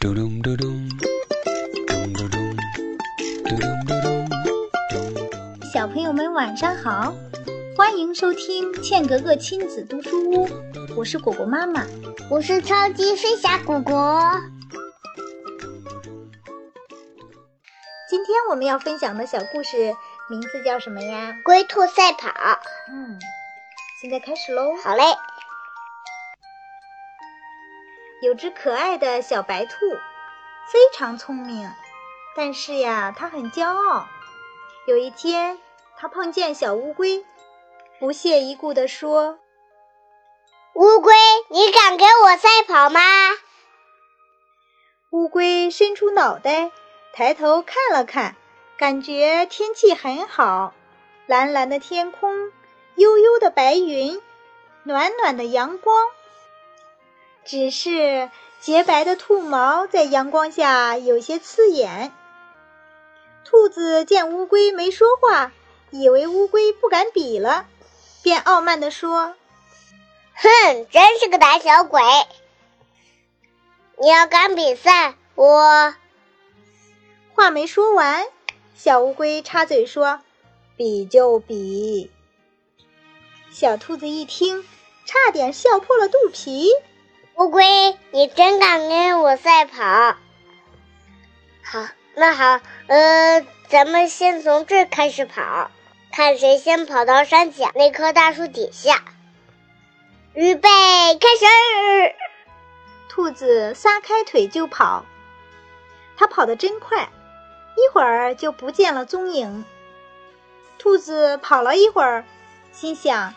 嘟咚嘟咚，咚嘟咚，嘟咚嘟咚，咚咚。小朋友们晚上好，欢迎收听茜格格亲子读书屋，我是果果妈妈。我是超级飞侠果果。今天我们要分享的小故事名字叫什么呀？龟兔赛跑，嗯，现在开始喽。好嘞。有只可爱的小白兔，非常聪明，但是呀，它很骄傲。有一天，它碰见小乌龟，不屑一顾地说：“乌龟，你敢跟我赛跑吗？”乌龟伸出脑袋，抬头看了看，感觉天气很好，蓝蓝的天空，悠悠的白云，暖暖的阳光。只是洁白的兔毛在阳光下有些刺眼。兔子见乌龟没说话，以为乌龟不敢比了，便傲慢地说：“哼，真是个胆小鬼！你要敢比赛，我……”话没说完，小乌龟插嘴说：“比就比。”小兔子一听，差点笑破了肚皮。乌龟，你真敢跟我赛跑？好，那好，呃，咱们先从这开始跑，看谁先跑到山脚那棵大树底下。预备，开始！兔子撒开腿就跑，它跑得真快，一会儿就不见了踪影。兔子跑了一会儿，心想：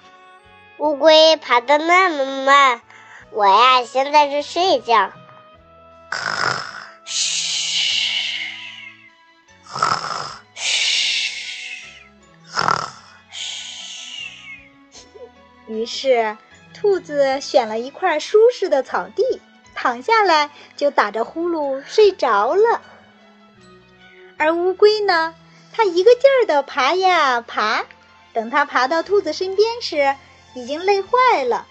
乌龟爬得那么慢。我呀，先在这睡觉。嘘，嘘，嘘。于是，兔子选了一块舒适的草地，躺下来就打着呼噜睡着了。而乌龟呢，它一个劲儿的爬呀爬，等它爬到兔子身边时，已经累坏了。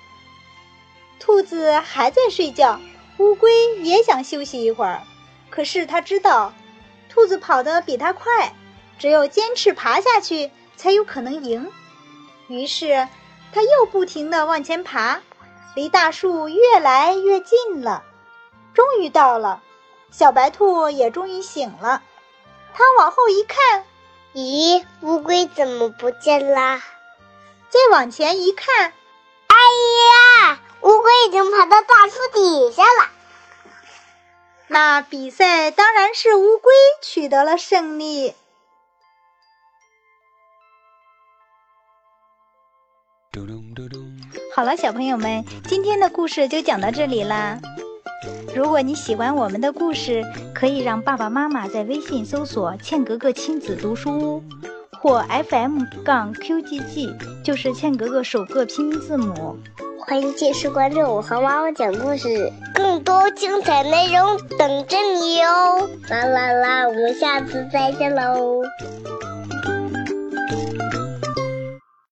兔子还在睡觉，乌龟也想休息一会儿，可是它知道，兔子跑得比它快，只有坚持爬下去才有可能赢。于是，它又不停地往前爬，离大树越来越近了。终于到了，小白兔也终于醒了。它往后一看，咦，乌龟怎么不见啦？再往前一看！乌龟已经爬到大树底下了。那比赛当然是乌龟取得了胜利。好了，小朋友们，今天的故事就讲到这里啦。如果你喜欢我们的故事，可以让爸爸妈妈在微信搜索“茜格格亲子读书屋”或 FM 杠 QGG，就是茜格格首个拼音字母。欢迎继续关注我和妈妈讲故事，更多精彩内容等着你哦！啦啦啦，我们下次再见喽！